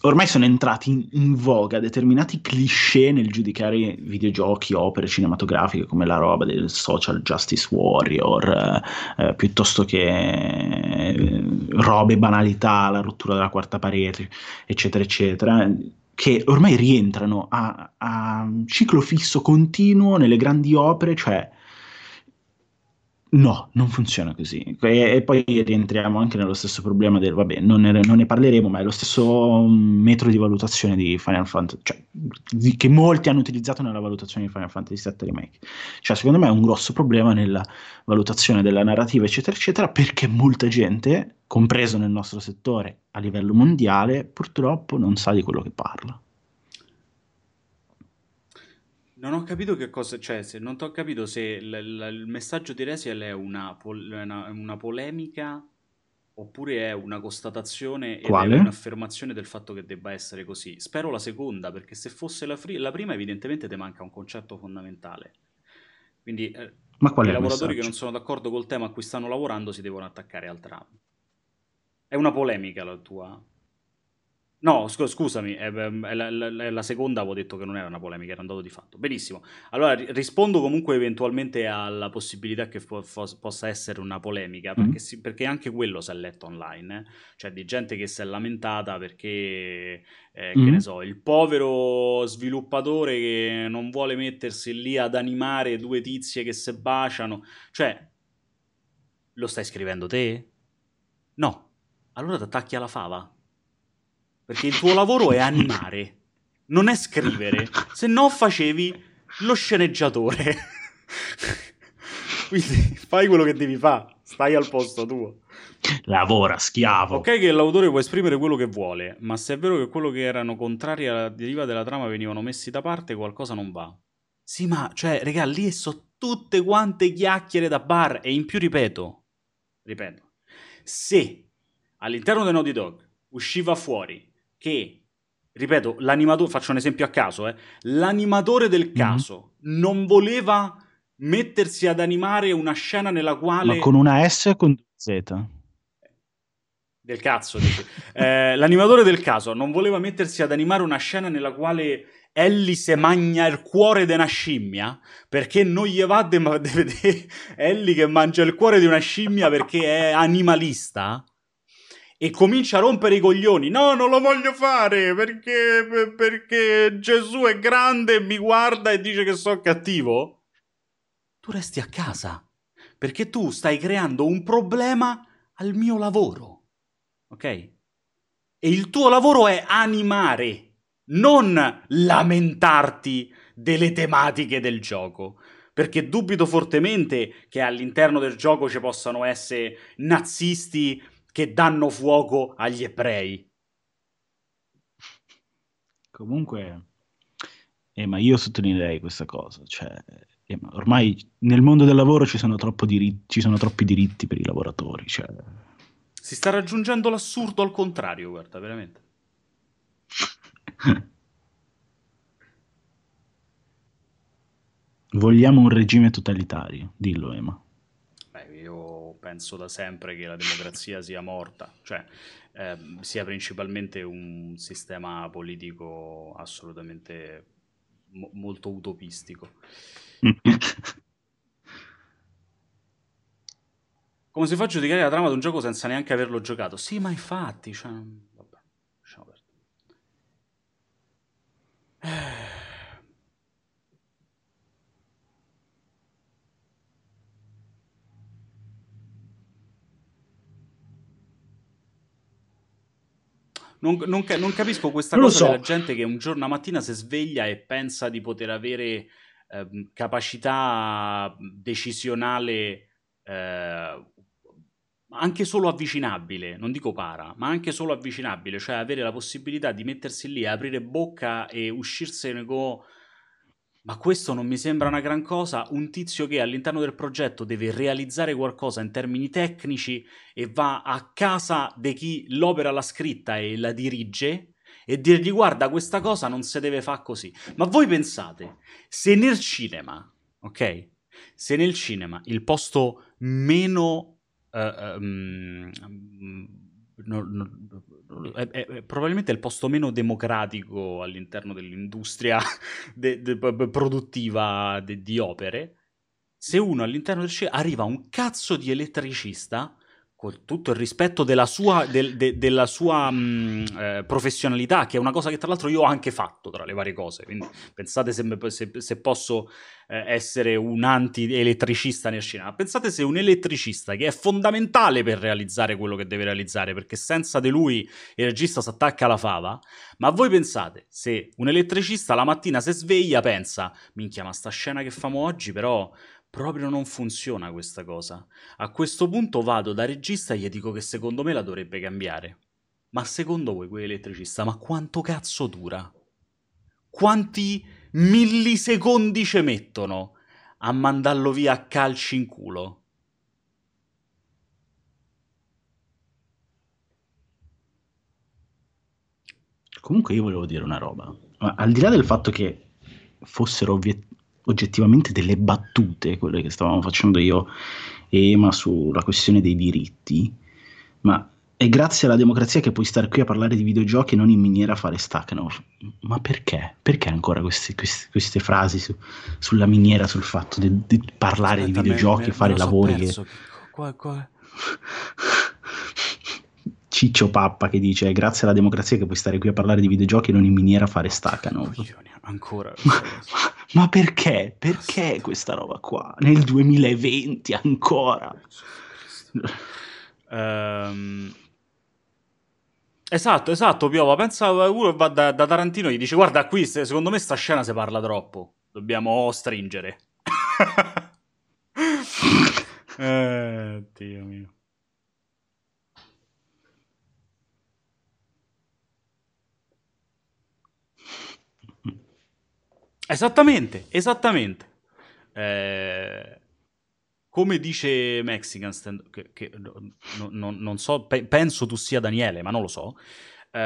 ormai sono entrati in, in, voga determinati cliché nel giudicare videogiochi, opere cinematografiche come la roba del social justice warrior, eh, piuttosto che eh, robe banalità, la rottura della quarta parete, eccetera, eccetera che ormai rientrano a, a ciclo fisso continuo nelle grandi opere, cioè No, non funziona così. E, e, poi rientriamo anche nello stesso problema del, vabbè, non ne, non ne, parleremo, ma è lo stesso mm, metodo di valutazione di Final Fantasy, cioè, di, che molti hanno utilizzato nella valutazione di Final Fantasy VII Remake. Cioè, secondo me è un grosso problema nella valutazione della narrativa, eccetera, eccetera, perché molta gente, compreso nel nostro settore a livello mondiale, purtroppo non sa di quello che parla. Non ho capito che cosa, cioè, se, non ho capito se l- l- il messaggio di Resiel è una, pol- una, una polemica oppure è una constatazione è un'affermazione del fatto che debba essere così. Spero la seconda, perché se fosse la, fri- la prima evidentemente ti manca un concetto fondamentale. Quindi eh, Ma qual i è il lavoratori che messaggio? non sono d'accordo col tema a cui stanno lavorando si devono attaccare al tram. È una polemica la tua? No, scu- scusami, è, è la, è la seconda avevo detto che non era una polemica, era un dato di fatto. Benissimo. Allora ri- rispondo comunque eventualmente alla possibilità che fo- fo- possa essere una polemica, Mm. perché, si- perché anche quello si è letto online, eh. Cioè di gente che si è lamentata perché, eh, che Mm. ne so, il povero sviluppatore che non vuole mettersi lì ad animare due tizie che si baciano. Cioè, lo stai scrivendo te? No. Allora ti attacchi alla fava. Perché il tuo lavoro è animare, non è scrivere. Se no facevi lo sceneggiatore. Quindi fai quello che devi fare, stai al posto tuo. Lavora, schiavo. Ok che l'autore può esprimere quello che vuole, ma se è vero che quello che erano contrari alla deriva della trama venivano messi da parte, qualcosa non va. Sì, ma, cioè, regà, lì sono tutte quante chiacchiere da bar. E in più ripeto, ripeto, se all'interno del Naughty Dog usciva fuori che, ripeto, l'animatore, faccio un esempio a caso, eh, l'animatore del caso non voleva mettersi ad animare una scena nella quale... Ma con una S o con Z? Del cazzo, dici. Eh, l'animatore del caso non voleva mettersi ad animare una scena nella quale Ellie se magna il cuore di una scimmia perché non gli va di vedere Ellie che mangia il cuore di una scimmia perché è animalista e comincia a rompere i coglioni. No, non lo voglio fare perché, per- perché Gesù è grande e mi guarda e dice che sono cattivo. Tu resti a casa perché tu stai creando un problema al mio lavoro. Ok? E il tuo lavoro è animare, non lamentarti delle tematiche del gioco. Perché dubito fortemente che all'interno del gioco ci possano essere nazisti che danno fuoco agli ebrei. Comunque, eh, ma io sottolineerei questa cosa, cioè, eh, ma ormai nel mondo del lavoro ci sono, diritti, ci sono troppi diritti per i lavoratori, cioè, Si sta raggiungendo l'assurdo al contrario, guarda, veramente. vogliamo un regime totalitario, dillo Ema. Beh, io penso da sempre che la democrazia sia morta, cioè ehm, sia principalmente un sistema politico assolutamente mo- molto utopistico. Come se fa a giudicare la trama di un gioco senza neanche averlo giocato? Sì, ma infatti, cioè, vabbè, lasciamo perdere. Non, non non capisco questa Non cosa so. della gente che un giorno a mattina si sveglia e pensa di poter avere ehm, capacità decisionale eh, anche solo avvicinabile, non dico para, ma anche solo avvicinabile, cioè avere la possibilità di mettersi lì, aprire bocca e uscirsene con ma questo non mi sembra una gran cosa, un tizio che all'interno del progetto deve realizzare qualcosa in termini tecnici e va a casa di chi l'opera l'ha scritta e la dirige e dirgli guarda questa cosa non si deve fare così. Ma voi pensate, se nel cinema, ok? Se nel cinema il posto meno... Uh, um, no, no, è, è, probabilmente è il posto meno democratico all'interno dell'industria de, de, produttiva de, di opere. Se uno all'interno del cinema arriva un cazzo di elettricista con tutto il rispetto della sua, del, de, della sua mh, mm, eh, professionalità, che è una cosa che tra l'altro io ho anche fatto tra le varie cose. Quindi pensate se, se, se posso eh, essere un anti-elettricista nel cinema. Pensate se un elettricista, che è fondamentale per realizzare quello che deve realizzare, perché senza di lui il regista si attacca alla fava. Ma voi pensate se un elettricista la mattina si sveglia, pensa: minchia, ma sta scena che famo oggi, però proprio non funziona questa cosa. A questo punto vado da regista e gli dico che secondo me la dovrebbe cambiare. Ma secondo voi quell'elettricista, ma quanto cazzo dura? Quanti millisecondi ci mettono a mandarlo via a calci in culo? Comunque io volevo dire una roba, ma al di là del fatto che fossero ovvi- oggettivamente delle battute, quelle che stavamo facendo io e Ema sulla questione dei diritti, ma è grazie alla democrazia che puoi stare qui a parlare di videogiochi e non in miniera a fare Stakhanov. Ma perché? Perché ancora queste, queste, queste frasi su, sulla miniera, sul fatto di, di parlare Aspetta, di videogiochi e fare lavori perso. che... Qua, qua. Ciccio Pappa che dice grazie alla democrazia che puoi stare qui a parlare di videogiochi e non in miniera a fare Stakhanov. Ancora. Ma perché? Perché questa roba qua? Nel 2020 ancora? Um, esatto, esatto, Piova. Pensa uno va da, da, Tarantino e gli dice guarda qui, secondo me sta scena si parla troppo. Dobbiamo stringere. eh, Dio mio. Esattamente, esattamente. Eh, come dice Mexican Stand, che, che no, no, non so, pe- penso tu sia Daniele, ma non lo so. Eh,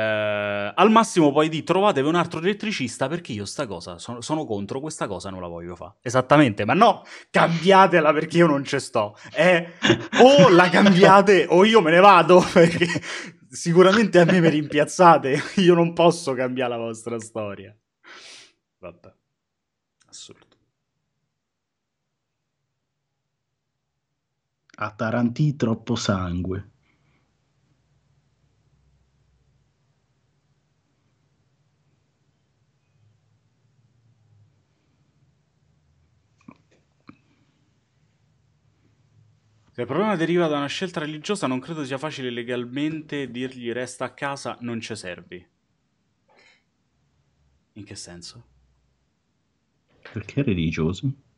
al massimo poi di trovatevi un altro elettricista perché io sta cosa sono, sono contro questa cosa non la voglio fare esattamente ma no cambiatela perché io non ci sto eh, o la cambiate o io me ne vado perché sicuramente a me mi rimpiazzate io non posso cambiare la vostra storia vabbè A Tarantì troppo sangue. Se il problema deriva da una scelta religiosa, non credo sia facile legalmente dirgli resta a casa, non ci servi. In che senso? Perché religioso?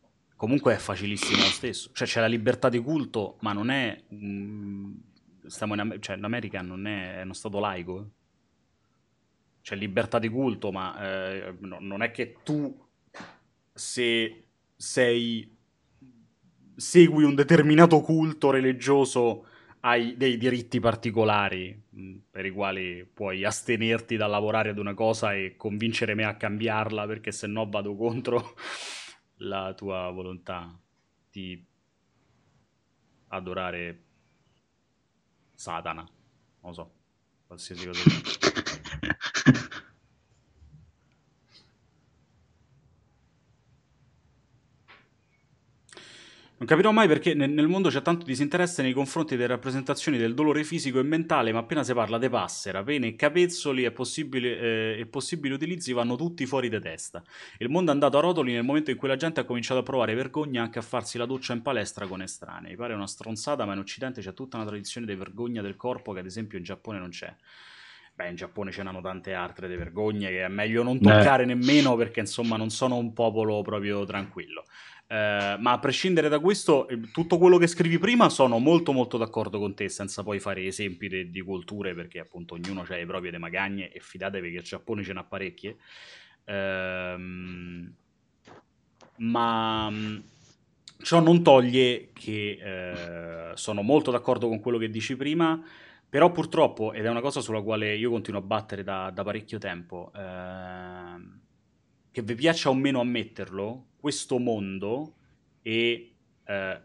Comunque è facilissimo lo stesso. Cioè c'è la libertà di culto, ma non è... Mm, stiamo in, cioè, in America non è, è uno stato laico. C'è libertà di culto, ma eh, no, non è che tu se sei segui un determinato culto religioso hai dei diritti particolari mm, per i quali puoi astenerti dal lavorare ad una cosa e convincere me a cambiarla perché se no vado contro la tua volontà di adorare Satana, non so, qualsiasi cosa. Non capirò mai perché nel, nel mondo c'è tanto disinteresse nei confronti delle rappresentazioni del dolore fisico e mentale, ma appena si parla di passera, pene e capezzoli e possibili, eh, possibili utilizzi vanno tutti fuori di testa. Il mondo è andato a rotoli nel momento in cui la gente ha cominciato a provare vergogna anche a farsi la doccia in palestra con estranei. Pare una stronzata, ma in Occidente c'è tutta una tradizione di vergogna del corpo che ad esempio in Giappone non c'è. Beh, in Giappone ce n'hanno tante altre di vergogne che è meglio non toccare Beh. nemmeno perché insomma non sono un popolo proprio tranquillo. Eh, ma a prescindere da questo, eh, tutto quello che scrivi prima sono molto molto d'accordo con te, senza poi fare esempi de- di culture, perché appunto ognuno ha le proprie magagne e fidatevi che il Giappone ce n'ha parecchie. Ehm, ma mm, ciò non toglie che eh, sono molto d'accordo con quello che dici prima, però purtroppo, ed è una cosa sulla quale io continuo a battere da, da parecchio tempo, eh, che vi piaccia o meno ammetterlo, questo mondo e eh,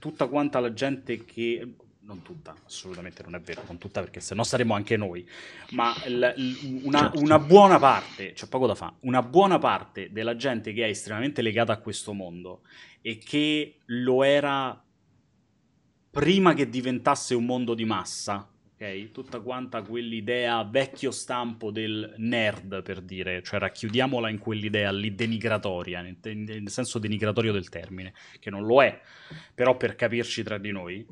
tutta quanta la gente che non tutta, assolutamente non è vero, non tutta perché se no saremmo anche noi, ma l- l- una, certo. una, buona parte, c'è poco da fare, una buona parte della gente che è estremamente legata a questo mondo e che lo era prima che diventasse un mondo di massa, ok? Tutta quanta quell'idea vecchio stampo del nerd, per dire, cioè racchiudiamola in quell'idea lì denigratoria, nel, nel senso denigratorio del termine, che non lo è, però per capirci tra di noi,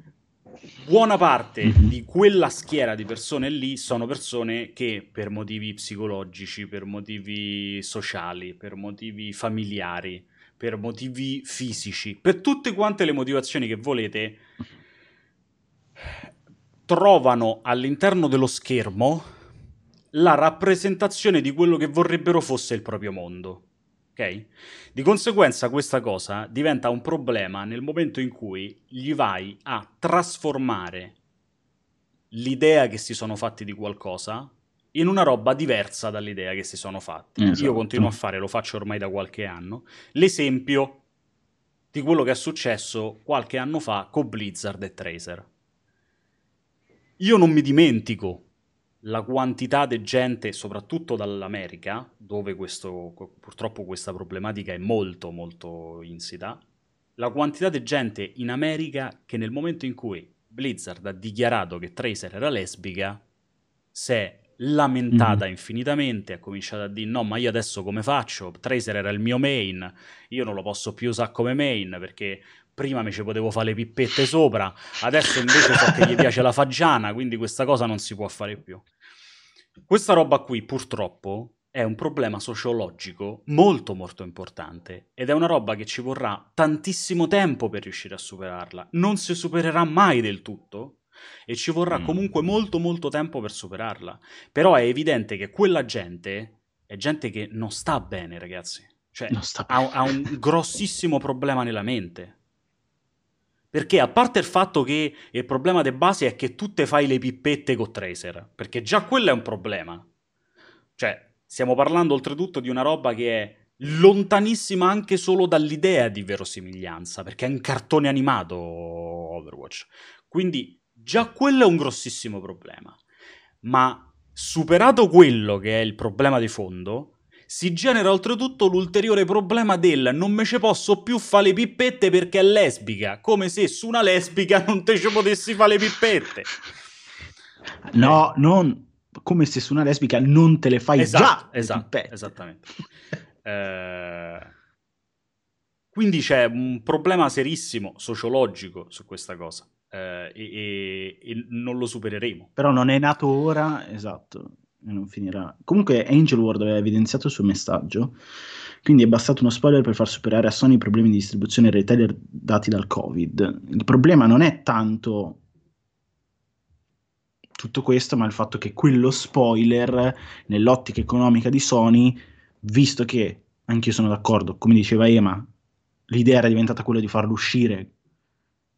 buona parte mhm. di quella schiera di persone lì sono persone che per motivi psicologici, per motivi sociali, per motivi familiari, per motivi fisici, per tutte quante le motivazioni che volete, trovano all'interno dello schermo la rappresentazione di quello che vorrebbero fosse il proprio mondo. Ok? Di conseguenza questa cosa diventa un problema nel momento in cui gli vai a trasformare l'idea che si sono fatti di qualcosa in una roba diversa dall'idea che si sono fatti. Esatto. Io continuo a fare, lo faccio ormai da qualche anno, l'esempio di quello che è successo qualche anno fa con Blizzard e Tracer. Io non mi dimentico la quantità di gente, soprattutto dall'America, dove questo, purtroppo questa problematica è molto molto insita, la quantità di gente in America che nel momento in cui Blizzard ha dichiarato che Tracer era lesbica, si è lamentata mm. infinitamente, ha cominciato a dire no ma io adesso come faccio? Tracer era il mio main, io non lo posso più usare come main perché prima mi ci potevo fare le pippette sopra, adesso invece so che gli piace la fagiana, quindi questa cosa non si può fare più. Questa roba qui, purtroppo, è un problema sociologico molto molto importante ed è una roba che ci vorrà tantissimo tempo per riuscire a superarla. Non si supererà mai del tutto e ci vorrà mm. comunque molto molto tempo per superarla. Però è evidente che quella gente è gente che non sta bene, ragazzi. Cioè, ha, ha un grossissimo problema nella mente. Perché a parte il fatto che il problema di base è che tu te fai le pippette con Tracer, perché già quello è un problema. Cioè, stiamo parlando oltretutto di una roba che è lontanissima anche solo dall'idea di verosimiglianza, perché è un cartone animato Overwatch. Quindi già quello è un grossissimo problema. Ma superato quello che è il problema di fondo, si genera oltretutto l'ulteriore problema del non me ce posso più fare le pippette perché è lesbica, come se su una lesbica non te ci potessi fare le pippette. No, non come se su una lesbica non te le fai esatto, già. Esatto, esattamente. eh, quindi c'è un problema serissimo sociologico su questa cosa. Eh, e, e, e, non lo supereremo. Però non è nato ora, esatto e non finirà. Comunque Angel World aveva evidenziato il suo messaggio, quindi è bastato uno spoiler per far superare a Sony i problemi di distribuzione retailer dati dal Covid. Il problema non è tanto tutto questo, ma il fatto che quello spoiler nell'ottica economica di Sony, visto che anche io sono d'accordo, come diceva Ema, l'idea era diventata quella di farlo uscire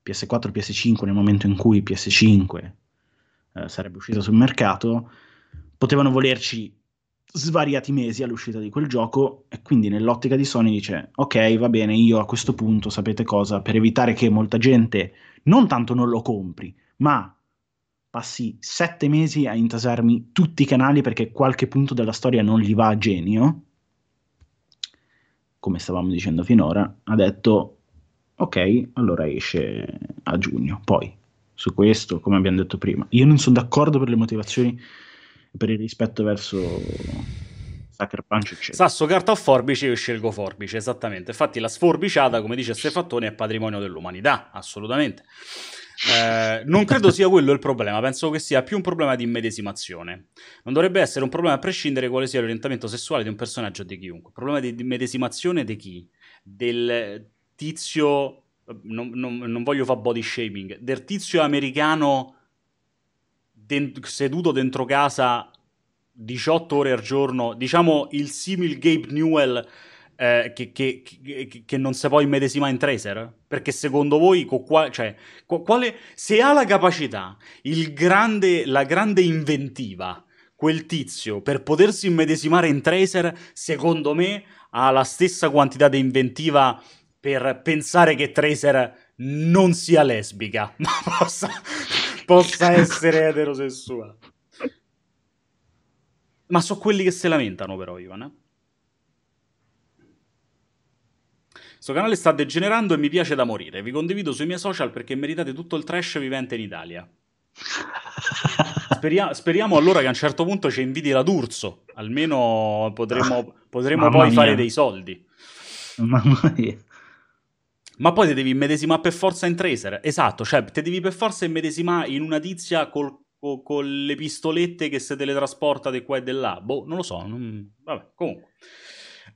PS4 e PS5 nel momento in cui PS5 eh, sarebbe uscita sul mercato, potevano volerci svariati mesi all'uscita di quel gioco e quindi nell'ottica di Sony dice ok va bene io a questo punto sapete cosa per evitare che molta gente non tanto non lo compri ma passi sette mesi a intasarmi tutti i canali perché qualche punto della storia non gli va a genio come stavamo dicendo finora ha detto ok allora esce a giugno poi su questo come abbiamo detto prima. Io non sono d'accordo per le motivazioni per il rispetto verso Sucker Punch eccetera. Sasso carta o forbice io scelgo forbice esattamente infatti la sforbiciata come dice Stefattoni è patrimonio dell'umanità assolutamente Eh, non credo sia quello il problema, penso che sia più un problema di immedesimazione. Non dovrebbe essere un problema a prescindere quale sia l'orientamento sessuale di un personaggio di chiunque. Il problema di immedesimazione di chi? Del tizio, non, non, non voglio fare body shaming, del tizio americano dent- seduto dentro casa 18 ore al giorno, diciamo il simil Gabe Newell eh, che, che, che, che, non si può immedesimare in Tracer? Perché secondo voi, qua, cioè, quale, se ha la capacità, grande, la grande inventiva, quel tizio, per potersi immedesimare in Tracer, secondo me ha la stessa quantità di inventiva per pensare che Tracer non sia lesbica, ma possa, possa essere eterosessuale. Ma so quelli che si lamentano però, Ivan, eh? Questo canale sta degenerando e mi piace da morire. Vi condivido sui miei social perché meritate tutto il trash vivente in Italia. Speria- speriamo allora che a un certo punto ci inviti la D'Urso. Almeno potremo, potremo poi mia. fare dei soldi. Mamma mia. Ma poi ti devi immedesimare per forza in Tracer. Esatto, cioè ti devi per forza immedesimare in una tizia col, co, con le pistolette che si teletrasporta di qua e di là. Boh, non lo so. Non... Vabbè, comunque.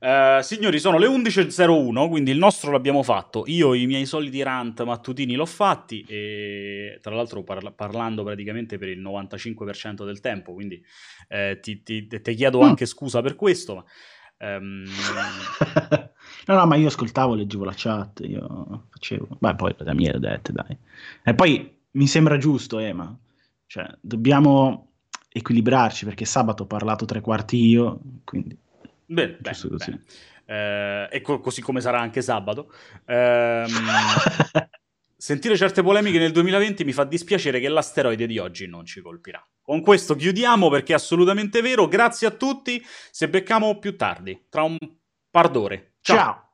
Uh, signori, sono le 11.01, quindi il nostro l'abbiamo fatto. Io i miei soliti rant mattutini l'ho fatti e tra l'altro parla- parlando praticamente per il 95% del tempo, quindi eh, ti, ti, ti, chiedo anche scusa per questo. Ma, um... no, no, ma io ascoltavo, leggevo la chat, io facevo... Beh, poi la mia dette, dai. E poi mi sembra giusto, Ema. Cioè, dobbiamo equilibrarci perché sabato ho parlato tre quarti io, quindi Bene, bene, bene. Eh, e co- così come sarà anche sabato. Eh, sentire certe polemiche nel 2020 mi fa dispiacere che l'asteroide di oggi non ci colpirà. Con questo chiudiamo perché è assolutamente vero. Grazie a tutti. Se becchiamo più tardi, tra un par d'ore. Ciao. Ciao.